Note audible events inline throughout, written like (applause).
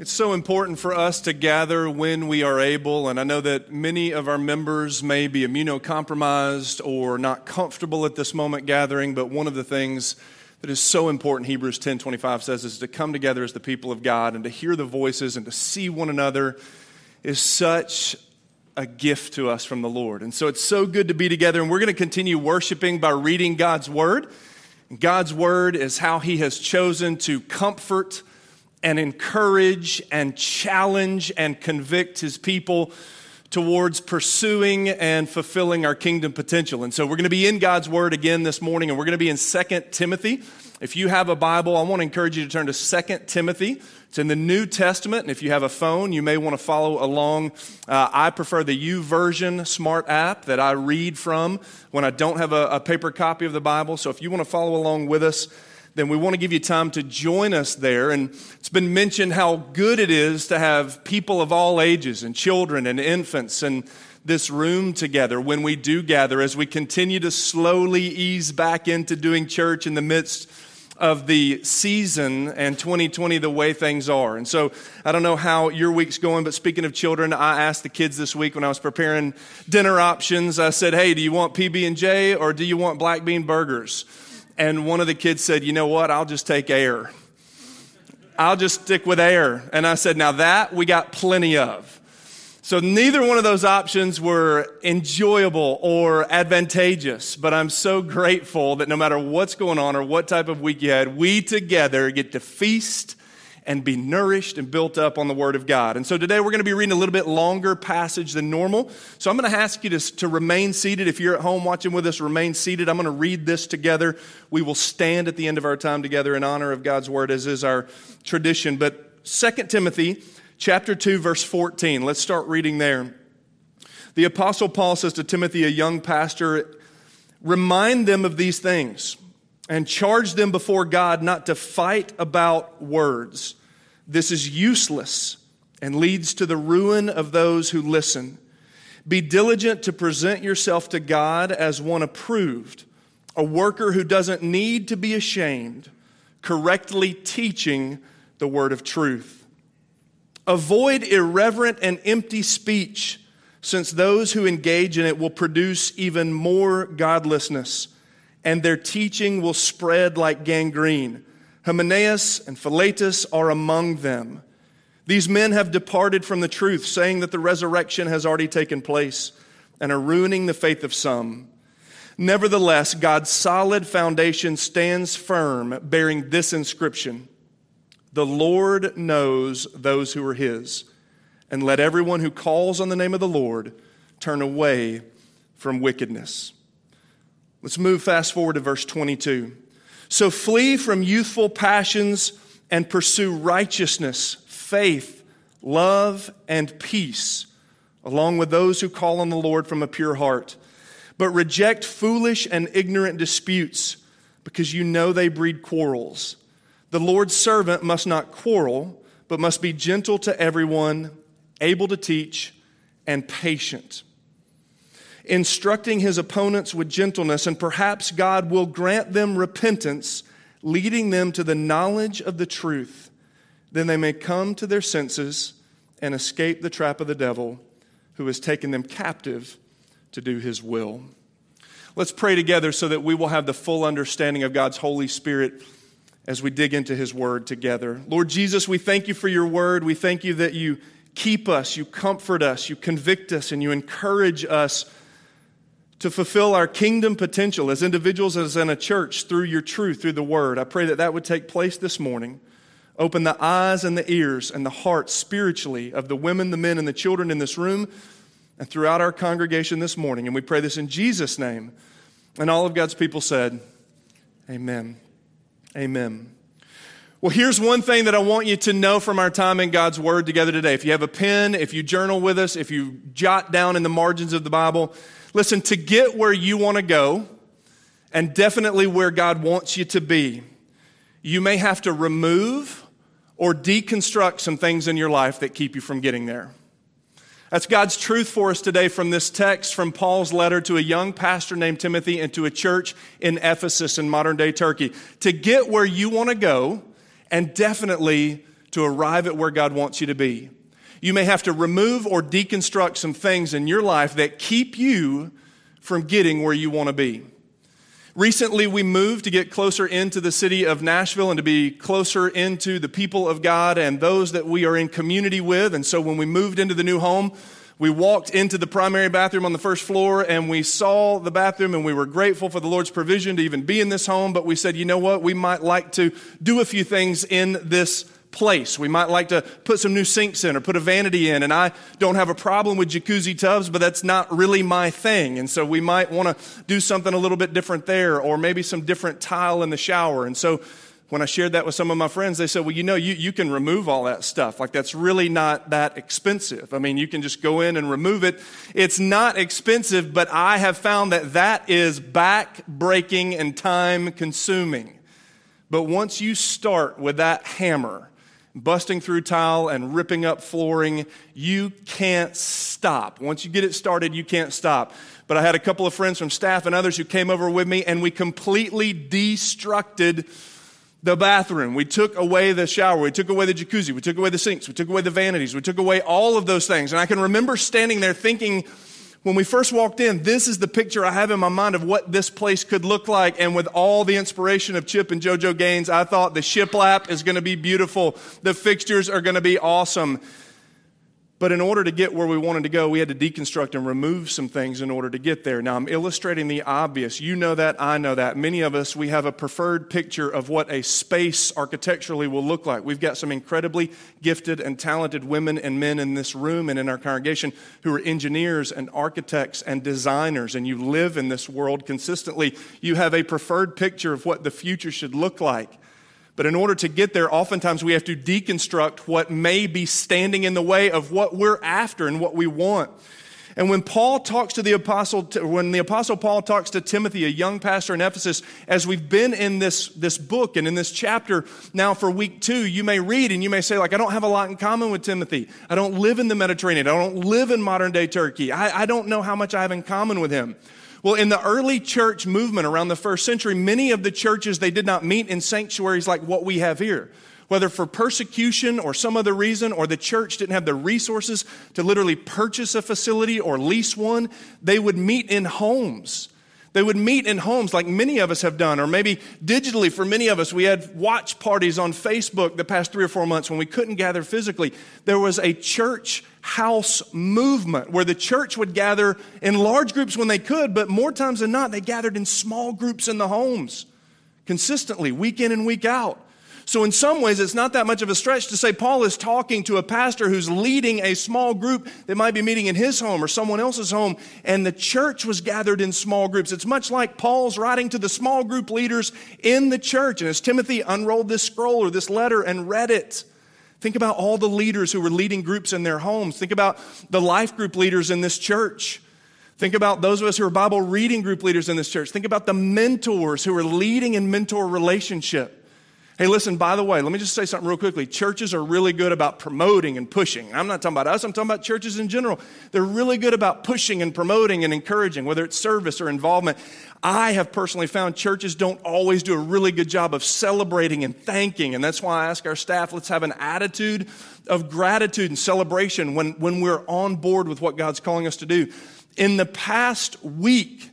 It's so important for us to gather when we are able, and I know that many of our members may be immunocompromised or not comfortable at this moment gathering, but one of the things that is so important, Hebrews 10 25 says, is to come together as the people of God and to hear the voices and to see one another is such a gift to us from the Lord. And so it's so good to be together, and we're going to continue worshiping by reading God's Word. God's Word is how He has chosen to comfort and encourage and challenge and convict his people towards pursuing and fulfilling our kingdom potential. And so we're going to be in God's word again this morning and we're going to be in 2 Timothy. If you have a Bible, I want to encourage you to turn to 2 Timothy. It's in the New Testament, and if you have a phone, you may want to follow along. Uh, I prefer the YouVersion Smart app that I read from when I don't have a, a paper copy of the Bible. So if you want to follow along with us, then we want to give you time to join us there. And it's been mentioned how good it is to have people of all ages and children and infants and this room together when we do gather as we continue to slowly ease back into doing church in the midst of the season and 2020 the way things are. And so I don't know how your week's going, but speaking of children, I asked the kids this week when I was preparing dinner options, I said, "Hey, do you want PB&J or do you want black bean burgers?" And one of the kids said, You know what? I'll just take air. I'll just stick with air. And I said, Now that we got plenty of. So neither one of those options were enjoyable or advantageous, but I'm so grateful that no matter what's going on or what type of week you had, we together get to feast and be nourished and built up on the Word of God. And so today we're going to be reading a little bit longer passage than normal. So I'm going to ask you to, to remain seated. If you're at home watching with us, remain seated. I'm going to read this together. We will stand at the end of our time together in honor of God's Word, as is our tradition. But 2 Timothy chapter 2, verse 14. Let's start reading there. The Apostle Paul says to Timothy, a young pastor, remind them of these things and charge them before God not to fight about words. This is useless and leads to the ruin of those who listen. Be diligent to present yourself to God as one approved, a worker who doesn't need to be ashamed, correctly teaching the word of truth. Avoid irreverent and empty speech, since those who engage in it will produce even more godlessness and their teaching will spread like gangrene. Hymenaeus and Philetus are among them. These men have departed from the truth, saying that the resurrection has already taken place, and are ruining the faith of some. Nevertheless, God's solid foundation stands firm, bearing this inscription The Lord knows those who are his, and let everyone who calls on the name of the Lord turn away from wickedness. Let's move fast forward to verse 22. So flee from youthful passions and pursue righteousness, faith, love, and peace, along with those who call on the Lord from a pure heart. But reject foolish and ignorant disputes, because you know they breed quarrels. The Lord's servant must not quarrel, but must be gentle to everyone, able to teach, and patient instructing his opponents with gentleness, and perhaps God will grant them repentance, leading them to the knowledge of the truth. Then they may come to their senses and escape the trap of the devil who has taken them captive to do his will. Let's pray together so that we will have the full understanding of God's Holy Spirit as we dig into his word together. Lord Jesus, we thank you for your word. We thank you that you keep us, you comfort us, you convict us, and you encourage us to fulfill our kingdom potential as individuals, as in a church, through your truth, through the word. I pray that that would take place this morning. Open the eyes and the ears and the hearts spiritually of the women, the men, and the children in this room and throughout our congregation this morning. And we pray this in Jesus' name. And all of God's people said, Amen. Amen. Well, here's one thing that I want you to know from our time in God's Word together today. If you have a pen, if you journal with us, if you jot down in the margins of the Bible, Listen, to get where you want to go, and definitely where God wants you to be, you may have to remove or deconstruct some things in your life that keep you from getting there. That's God's truth for us today from this text from Paul's letter to a young pastor named Timothy and to a church in Ephesus in modern day Turkey. To get where you want to go, and definitely to arrive at where God wants you to be. You may have to remove or deconstruct some things in your life that keep you from getting where you want to be. Recently, we moved to get closer into the city of Nashville and to be closer into the people of God and those that we are in community with. And so when we moved into the new home, we walked into the primary bathroom on the first floor and we saw the bathroom and we were grateful for the Lord's provision to even be in this home. But we said, you know what? We might like to do a few things in this place. We might like to put some new sinks in or put a vanity in. And I don't have a problem with jacuzzi tubs, but that's not really my thing. And so we might want to do something a little bit different there or maybe some different tile in the shower. And so when I shared that with some of my friends, they said, well, you know, you, you can remove all that stuff. Like, that's really not that expensive. I mean, you can just go in and remove it. It's not expensive, but I have found that that is back breaking and time consuming. But once you start with that hammer, busting through tile and ripping up flooring, you can't stop. Once you get it started, you can't stop. But I had a couple of friends from staff and others who came over with me, and we completely destructed the bathroom. We took away the shower. We took away the jacuzzi. We took away the sinks. We took away the vanities. We took away all of those things. And I can remember standing there thinking, when we first walked in, this is the picture I have in my mind of what this place could look like. And with all the inspiration of Chip and JoJo Gaines, I thought the shiplap is going to be beautiful. The fixtures are going to be awesome. But in order to get where we wanted to go, we had to deconstruct and remove some things in order to get there. Now, I'm illustrating the obvious. You know that, I know that. Many of us, we have a preferred picture of what a space architecturally will look like. We've got some incredibly gifted and talented women and men in this room and in our congregation who are engineers and architects and designers, and you live in this world consistently. You have a preferred picture of what the future should look like. But in order to get there, oftentimes we have to deconstruct what may be standing in the way of what we're after and what we want. And when Paul talks to the apostle, when the apostle Paul talks to Timothy, a young pastor in Ephesus, as we've been in this, this book and in this chapter now for week two, you may read and you may say, like, I don't have a lot in common with Timothy. I don't live in the Mediterranean. I don't live in modern day Turkey. I, I don't know how much I have in common with him. Well, in the early church movement around the first century, many of the churches, they did not meet in sanctuaries like what we have here. Whether for persecution or some other reason, or the church didn't have the resources to literally purchase a facility or lease one, they would meet in homes. They would meet in homes like many of us have done, or maybe digitally for many of us. We had watch parties on Facebook the past three or four months when we couldn't gather physically. There was a church house movement where the church would gather in large groups when they could, but more times than not, they gathered in small groups in the homes consistently, week in and week out. So, in some ways, it's not that much of a stretch to say Paul is talking to a pastor who's leading a small group that might be meeting in his home or someone else's home, and the church was gathered in small groups. It's much like Paul's writing to the small group leaders in the church. And as Timothy unrolled this scroll or this letter and read it, think about all the leaders who were leading groups in their homes. Think about the life group leaders in this church. Think about those of us who are Bible reading group leaders in this church. Think about the mentors who are leading in mentor relationship. Hey, listen, by the way, let me just say something real quickly. Churches are really good about promoting and pushing. I'm not talking about us, I'm talking about churches in general. They're really good about pushing and promoting and encouraging, whether it's service or involvement. I have personally found churches don't always do a really good job of celebrating and thanking. And that's why I ask our staff, let's have an attitude of gratitude and celebration when, when we're on board with what God's calling us to do. In the past week,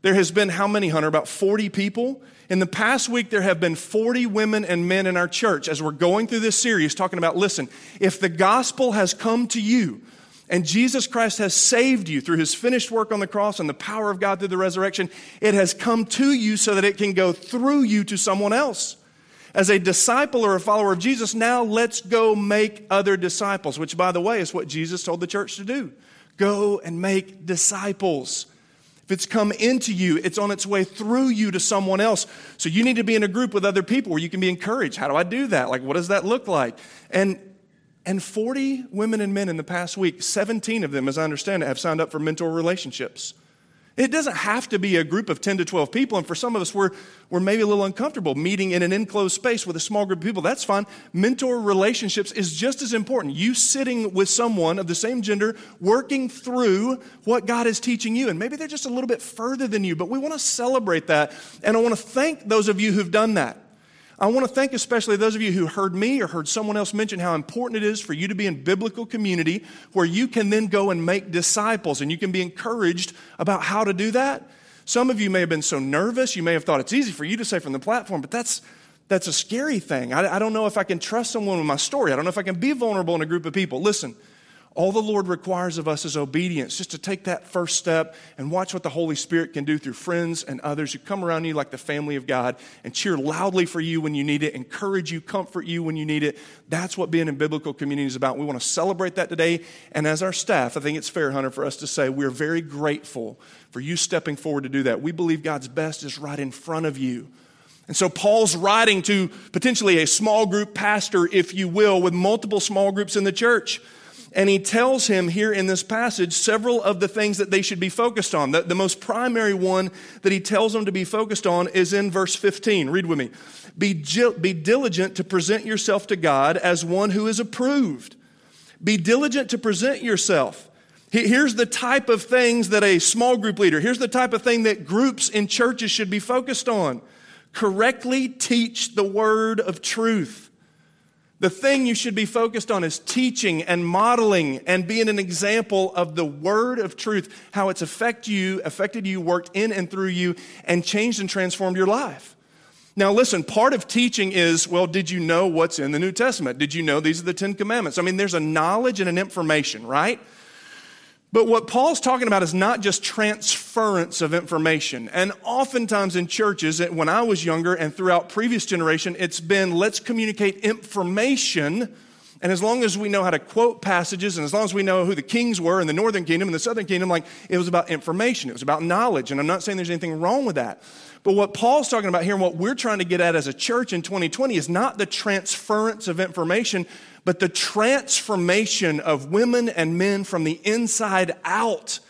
there has been how many, Hunter? About 40 people in the past week, there have been 40 women and men in our church as we're going through this series talking about listen, if the gospel has come to you, and Jesus Christ has saved you through his finished work on the cross and the power of God through the resurrection. It has come to you so that it can go through you to someone else. As a disciple or a follower of Jesus, now let's go make other disciples, which, by the way, is what Jesus told the church to do. Go and make disciples. If it's come into you, it's on its way through you to someone else. So you need to be in a group with other people where you can be encouraged. How do I do that? Like, what does that look like? And and 40 women and men in the past week, 17 of them, as I understand it, have signed up for mentor relationships. It doesn't have to be a group of 10 to 12 people. And for some of us, we're, we're maybe a little uncomfortable meeting in an enclosed space with a small group of people. That's fine. Mentor relationships is just as important. You sitting with someone of the same gender, working through what God is teaching you. And maybe they're just a little bit further than you, but we want to celebrate that. And I want to thank those of you who've done that. I want to thank especially those of you who heard me or heard someone else mention how important it is for you to be in biblical community where you can then go and make disciples and you can be encouraged about how to do that. Some of you may have been so nervous, you may have thought it's easy for you to say from the platform, but that's, that's a scary thing. I, I don't know if I can trust someone with my story. I don't know if I can be vulnerable in a group of people. Listen, all the Lord requires of us is obedience, just to take that first step and watch what the Holy Spirit can do through friends and others who come around you like the family of God and cheer loudly for you when you need it, encourage you, comfort you when you need it. That's what being in biblical community is about. We want to celebrate that today. And as our staff, I think it's fair, Hunter, for us to say we're very grateful for you stepping forward to do that. We believe God's best is right in front of you. And so Paul's writing to potentially a small group pastor, if you will, with multiple small groups in the church. And he tells him here in this passage several of the things that they should be focused on. The, the, most primary one that he tells them to be focused on is in verse 15. Read with me. Be, be diligent to present yourself to God as one who is approved. Be diligent to present yourself. Here's the type of things that a small group leader, here's the type of thing that groups in churches should be focused on. Correctly teach the word of truth. The thing you should be focused on is teaching and modeling and being an example of the word of truth, how it's affect you, affected you, worked in and through you, and changed and transformed your life. Now, listen, part of teaching is well, did you know what's in the New Testament? Did you know these are the Ten Commandments? I mean, there's a knowledge and an information, right? But what Paul's talking about is not just transference of information. And oftentimes in churches, when I was younger and throughout previous generation, it's been let's communicate information. And as long as we know how to quote passages and as long as we know who the kings were in the northern kingdom and the southern kingdom, like it was about information, it was about knowledge. And I'm not saying there's anything wrong with that. But what Paul's talking about here and what we're trying to get at as a church in 2020 is not the transference of information, but the transformation of women and men from the inside out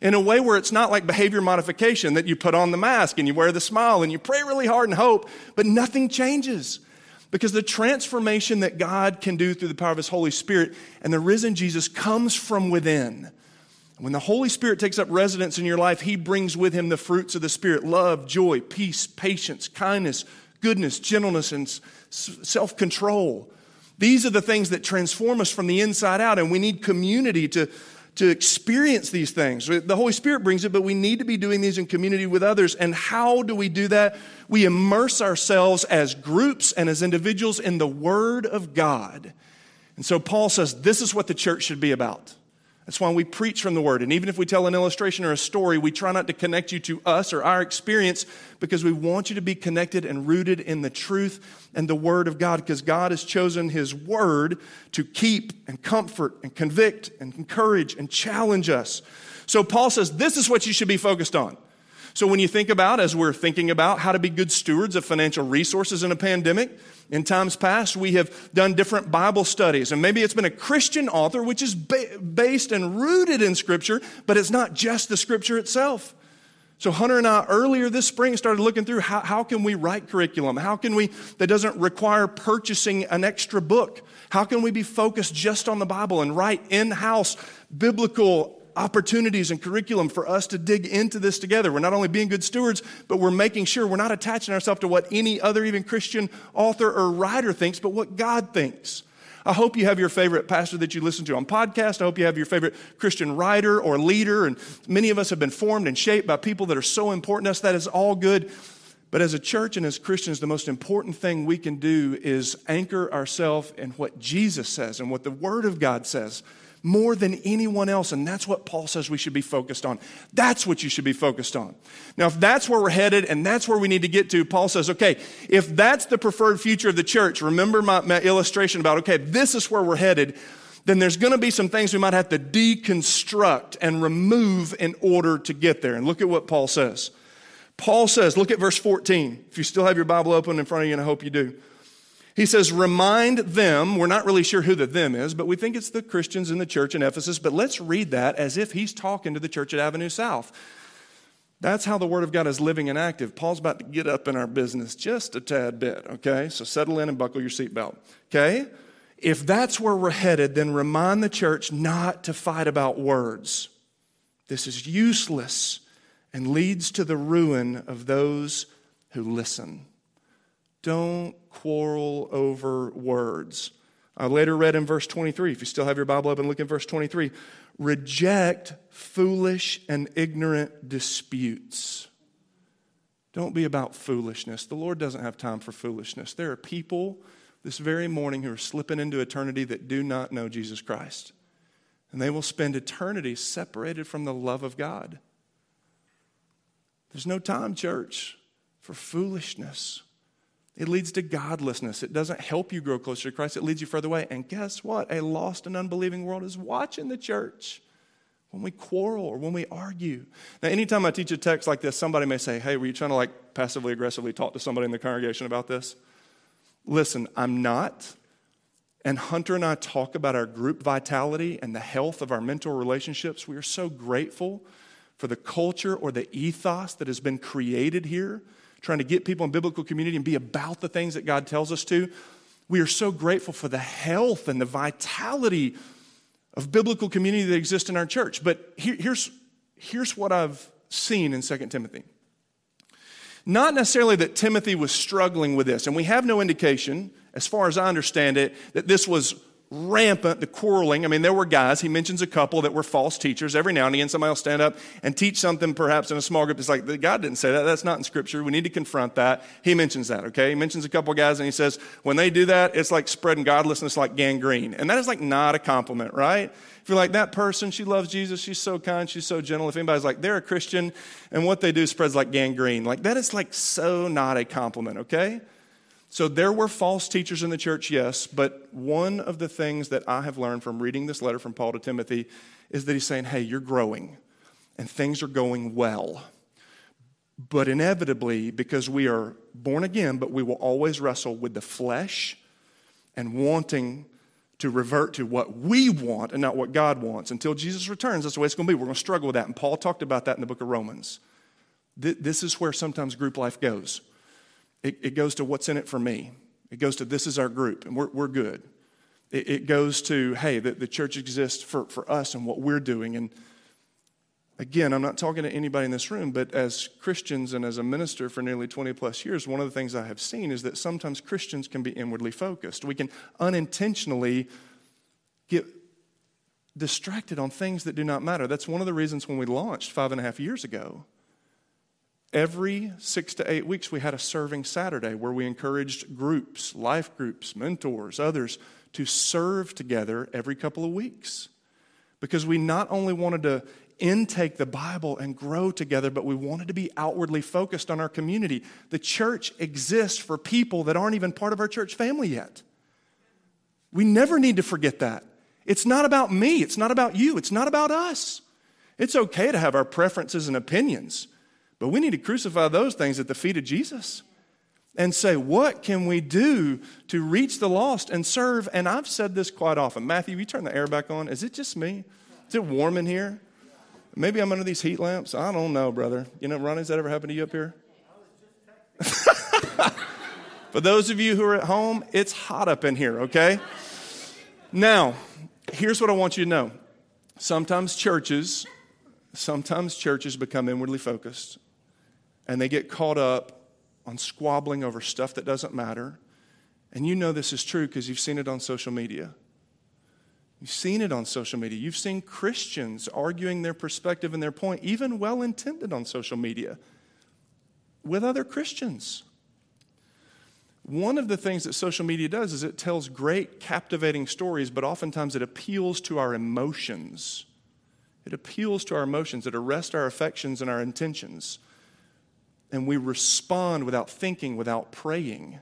in a way where it's not like behavior modification that you put on the mask and you wear the smile and you pray really hard and hope, but nothing changes. Because the transformation that God can do through the power of His Holy Spirit and the risen Jesus comes from within. When the Holy Spirit takes up residence in your life, He brings with Him the fruits of the Spirit love, joy, peace, patience, kindness, goodness, gentleness, and self control. These are the things that transform us from the inside out, and we need community to, to experience these things. The Holy Spirit brings it, but we need to be doing these in community with others. And how do we do that? We immerse ourselves as groups and as individuals in the Word of God. And so Paul says this is what the church should be about. That's why we preach from the Word. And even if we tell an illustration or a story, we try not to connect you to us or our experience because we want you to be connected and rooted in the truth and the Word of God because God has chosen His Word to keep and comfort and convict and encourage and challenge us. So Paul says this is what you should be focused on. So when you think about, as we're thinking about how to be good stewards of financial resources in a pandemic, in times past, we have done different Bible studies, and maybe it's been a Christian author, which is ba- based and rooted in Scripture, but it's not just the Scripture itself. So Hunter and I earlier this spring started looking through how, how can we write curriculum? How can we, that doesn't require purchasing an extra book? How can we be focused just on the Bible and write in-house biblical opportunities and curriculum for us to dig into this together. We're not only being good stewards, but we're making sure we're not attaching ourselves to what any other, even Christian author or writer thinks, but what God thinks. I hope you have your favorite pastor that you listen to on podcast. I hope you have your favorite Christian writer or leader. And many of us have been formed and shaped by people that are so important to us. That is all good. But as a church and as Christians, the most important thing we can do is anchor ourselves in what Jesus says and what the Word of God says more than anyone else. And that's what Paul says we should be focused on. That's what you should be focused on. Now, if that's where we're headed and that's where we need to get to, Paul says, okay, if that's the preferred future of the church, remember my, my illustration about, okay, this is where we're headed, then there's going to be some things we might have to deconstruct and remove in order to get there. And look at what Paul says. Paul says, look at verse 14. If you still have your Bible open in front of you, and I hope you do. He says, remind them, we're not really sure who the them is, but we think it's the Christians in the church in Ephesus, but let's read that as if he's talking to the church at Avenue South. That's how the Word of God is living and active. Paul's about to get up in our business just a tad bit, okay? So settle in and buckle your seatbelt, okay? If that's where we're headed, then remind the church not to fight about words. This is useless and leads to the ruin of those who listen. Don't quarrel over words. I later read in verse 23, if you still have your Bible open, look in verse 23. Reject foolish and ignorant disputes. Don't be about foolishness. The Lord doesn't have time for foolishness. There are people this very morning who are slipping into eternity that do not know Jesus Christ. And they will spend eternity separated from the love of God. There's no time, church, for foolishness. It leads to godlessness. It doesn't help you grow closer to Christ, it leads you further away. And guess what? A lost and unbelieving world is watching the church when we quarrel or when we argue. Now, anytime I teach a text like this, somebody may say, Hey, were you trying to like passively aggressively talk to somebody in the congregation about this? Listen, I'm not. And Hunter and I talk about our group vitality and the health of our mentor relationships. We are so grateful for the culture or the ethos that has been created here, trying to get people in biblical community and be about the things that God tells us to. We are so grateful for the health and the vitality of biblical community that exists in our church. But here, here's, here's what I've seen in 2 Timothy. Not necessarily that Timothy was struggling with this, and we have no indication, as far as I understand it, that this was rampant, the quarreling. I mean, there were guys, he mentions a couple that were false teachers. Every now and again, somebody will stand up and teach something perhaps in a small group. It's like, God didn't say that. That's not in Scripture. We need to confront that. He mentions that, okay? He mentions a couple guys and he says, when they do that, it's like spreading godlessness like gangrene. And that is like not a compliment, right? If you're like, that person, she loves Jesus, she's so kind, she's so gentle. If anybody's like, they're a Christian and what they do spreads like gangrene, like that is like so not a compliment, okay? So there were false teachers in the church, yes, but one of the things that I have learned from reading this letter from Paul to Timothy is that he's saying, hey, you're growing and things are going well. But inevitably, because we are born again, but we will always wrestle with the flesh and wanting to revert to what we want and not what God wants. Until Jesus returns, that's the way it's going to be. We're going to struggle with that. And Paul talked about that in the book of Romans. This is where sometimes group life goes. It, it goes to what's in it for me. It goes to this is our group and we're, we're good. It, it goes to, hey, the, the church exists for, for us and what we're doing. And again, I'm not talking to anybody in this room, but as Christians and as a minister for nearly 20 plus years, one of the things I have seen is that sometimes Christians can be inwardly focused. We can unintentionally get distracted on things that do not matter. That's one of the reasons when we launched five and a half years ago Every six to eight weeks, we had a serving Saturday where we encouraged groups, life groups, mentors, others to serve together every couple of weeks. Because we not only wanted to intake the Bible and grow together, but we wanted to be outwardly focused on our community. The church exists for people that aren't even part of our church family yet. We never need to forget that. It's not about me, it's not about you, it's not about us. It's okay to have our preferences and opinions. But we need to crucify those things at the feet of Jesus and say, what can we do to reach the lost and serve? And I've said this quite often. Matthew, you turn the air back on. Is it just me? Is it warm in here? Maybe I'm under these heat lamps. I don't know, brother. You know, Ronnie, has that ever happened to you up here? (laughs) For those of you who are at home, it's hot up in here, okay? Now, here's what I want you to know. Sometimes churches, sometimes churches become inwardly focused and they get caught up on squabbling over stuff that doesn't matter. And you know this is true because you've seen it on social media. You've seen it on social media. You've seen Christians arguing their perspective and their point, even well intended on social media, with other Christians. One of the things that social media does is it tells great, captivating stories, but oftentimes it appeals to our emotions. It appeals to our emotions, it arrests our affections and our intentions and we respond without thinking, without praying.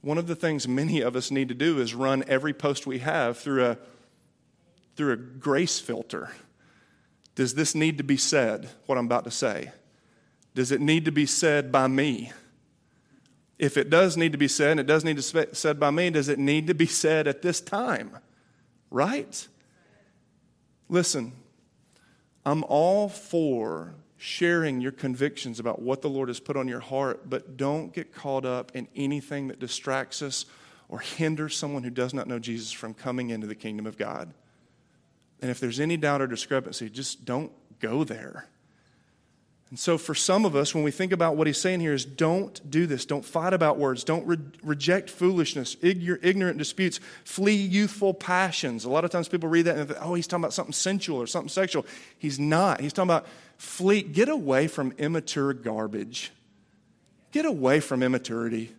One of the things many of us need to do is run every post we have through a, through a grace filter. Does this need to be said, what I'm about to say? Does it need to be said by me? If it does need to be said, and it does need to be said by me, does it need to be said at this time? Right? Listen, I'm all for sharing your convictions about what the Lord has put on your heart, but don't get caught up in anything that distracts us or hinders someone who does not know Jesus from coming into the kingdom of God. And if there's any doubt or discrepancy, just don't go there. And so, for some of us, when we think about what he's saying here, is don't do this. Don't fight about words. Don't re- reject foolishness, ignorant disputes, flee youthful passions. A lot of times people read that and think, oh, he's talking about something sensual or something sexual. He's not. He's talking about flee, get away from immature garbage. Get away from immaturity.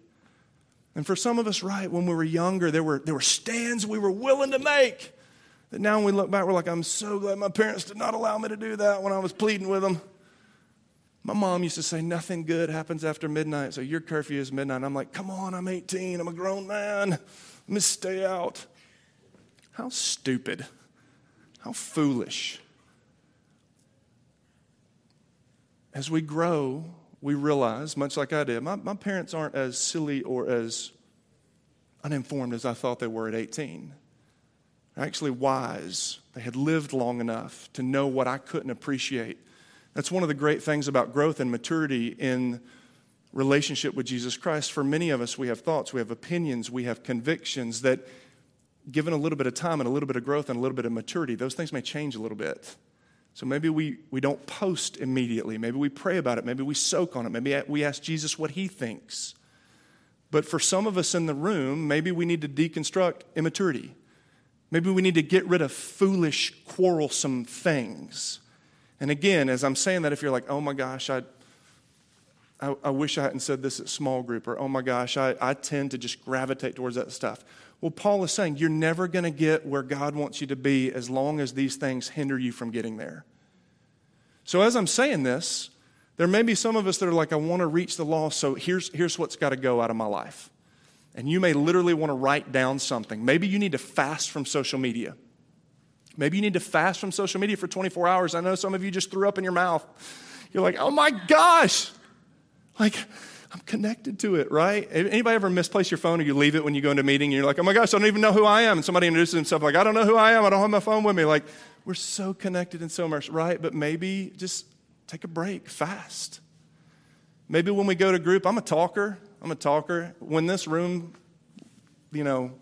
And for some of us, right, when we were younger, there were, there were stands we were willing to make. That now when we look back, we're like, I'm so glad my parents did not allow me to do that when I was pleading with them. My mom used to say, Nothing good happens after midnight, so your curfew is midnight. I'm like, Come on, I'm 18, I'm a grown man. Let me stay out. How stupid. How foolish. As we grow, we realize, much like I did, my, my parents aren't as silly or as uninformed as I thought they were at 18. They're actually wise. They had lived long enough to know what I couldn't appreciate that's one of the great things about growth and maturity in relationship with Jesus Christ. For many of us, we have thoughts, we have opinions, we have convictions that, given a little bit of time and a little bit of growth and a little bit of maturity, those things may change a little bit. So maybe we, we don't post immediately. Maybe we pray about it. Maybe we soak on it. Maybe we ask Jesus what he thinks. But for some of us in the room, maybe we need to deconstruct immaturity. Maybe we need to get rid of foolish, quarrelsome things. And again, as I'm saying that, if you're like, oh my gosh, I, I, I wish I hadn't said this at small group, or oh my gosh, I, I tend to just gravitate towards that stuff. Well, Paul is saying you're never going to get where God wants you to be as long as these things hinder you from getting there. So, as I'm saying this, there may be some of us that are like, I want to reach the law, so here's, here's what's got to go out of my life. And you may literally want to write down something. Maybe you need to fast from social media. Maybe you need to fast from social media for 24 hours. I know some of you just threw up in your mouth. You're like, oh my gosh. Like, I'm connected to it, right? Anybody ever misplace your phone or you leave it when you go into a meeting and you're like, oh my gosh, I don't even know who I am. And somebody introduces himself like, I don't know who I am. I don't have my phone with me. Like, we're so connected and so immersed, right? But maybe just take a break, fast. Maybe when we go to group, I'm a talker. I'm a talker. When this room, you know,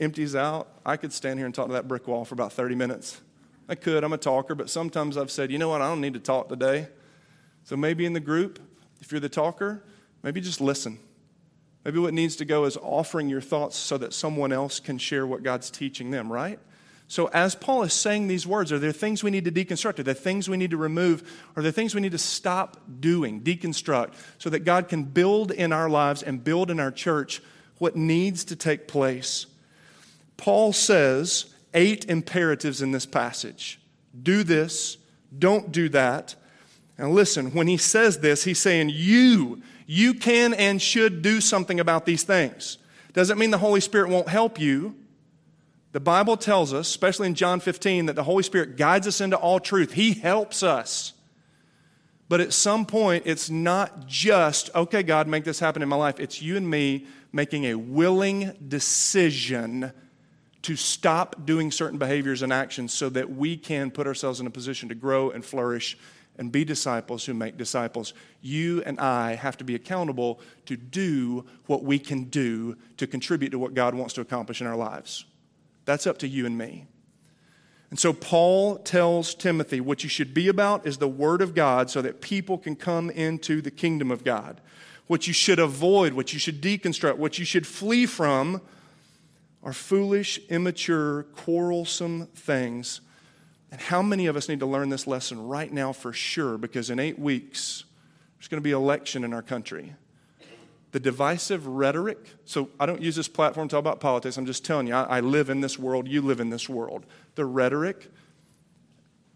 empties out, I could stand here and talk to that brick wall for about 30 minutes. I could, I'm a talker, but sometimes I've said, you know what, I don't need to talk today. So maybe in the group, if you're the talker, maybe just listen. Maybe what needs to go is offering your thoughts so that someone else can share what God's teaching them, right? So, as Paul is saying these words, are there things we need to deconstruct? Are there things we need to remove? Are there things we need to stop doing, deconstruct, so that God can build in our lives and build in our church what needs to take place? Paul says eight imperatives in this passage do this, don't do that. And listen, when he says this, he's saying, You, you can and should do something about these things. Doesn't mean the Holy Spirit won't help you. The Bible tells us, especially in John 15, that the Holy Spirit guides us into all truth. He helps us. But at some point, it's not just, okay, God, make this happen in my life. It's you and me making a willing decision to stop doing certain behaviors and actions so that we can put ourselves in a position to grow and flourish and be disciples who make disciples. You and I have to be accountable to do what we can do to contribute to what God wants to accomplish in our lives. That's up to you and me. And so Paul tells Timothy what you should be about is the Word of God so that people can come into the kingdom of God. What you should avoid, what you should deconstruct, what you should flee from are foolish, immature, quarrelsome things. And how many of us need to learn this lesson right now for sure? Because in eight weeks, there's going to be election in our country. The divisive rhetoric, so I don't use this platform to talk about politics, I'm just telling you, I, I live in this world, you live in this world. The rhetoric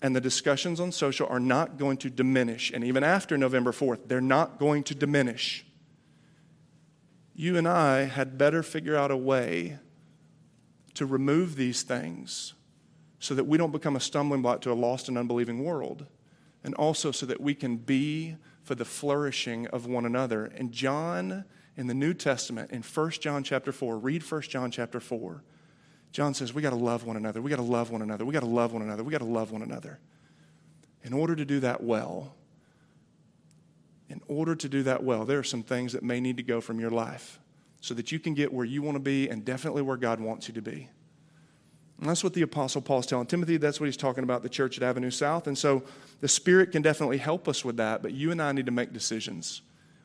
and the discussions on social are not going to diminish. And even after November 4th, they're not going to diminish. You and I had better figure out a way to remove these things so that we don't become a stumbling block to a lost and unbelieving world, and also so that we can be for the flourishing of one another. And John in the New Testament, in 1 John chapter 4, read 1 John chapter 4. John says, We got to love one another. We got to love one another. We got to love one another. We got to love one another. In order to do that well, in order to do that well, there are some things that may need to go from your life so that you can get where you want to be and definitely where God wants you to be. And that's what the Apostle Paul's telling Timothy. That's what he's talking about the church at Avenue South. And so the Spirit can definitely help us with that, but you and I need to make decisions.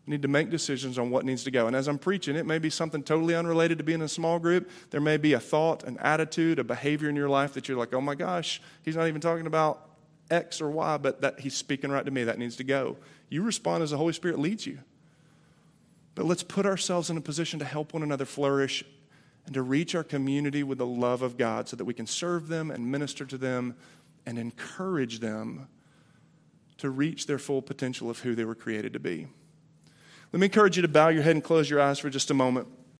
We need to make decisions on what needs to go. And as I'm preaching, it may be something totally unrelated to being in a small group. There may be a thought, an attitude, a behavior in your life that you're like, oh my gosh, he's not even talking about X or Y, but that he's speaking right to me. That needs to go. You respond as the Holy Spirit leads you. But let's put ourselves in a position to help one another flourish and to reach our community with the love of God so that we can serve them and minister to them and encourage them to reach their full potential of who they were created to be. Let me encourage you to bow your head and close your eyes for just a moment.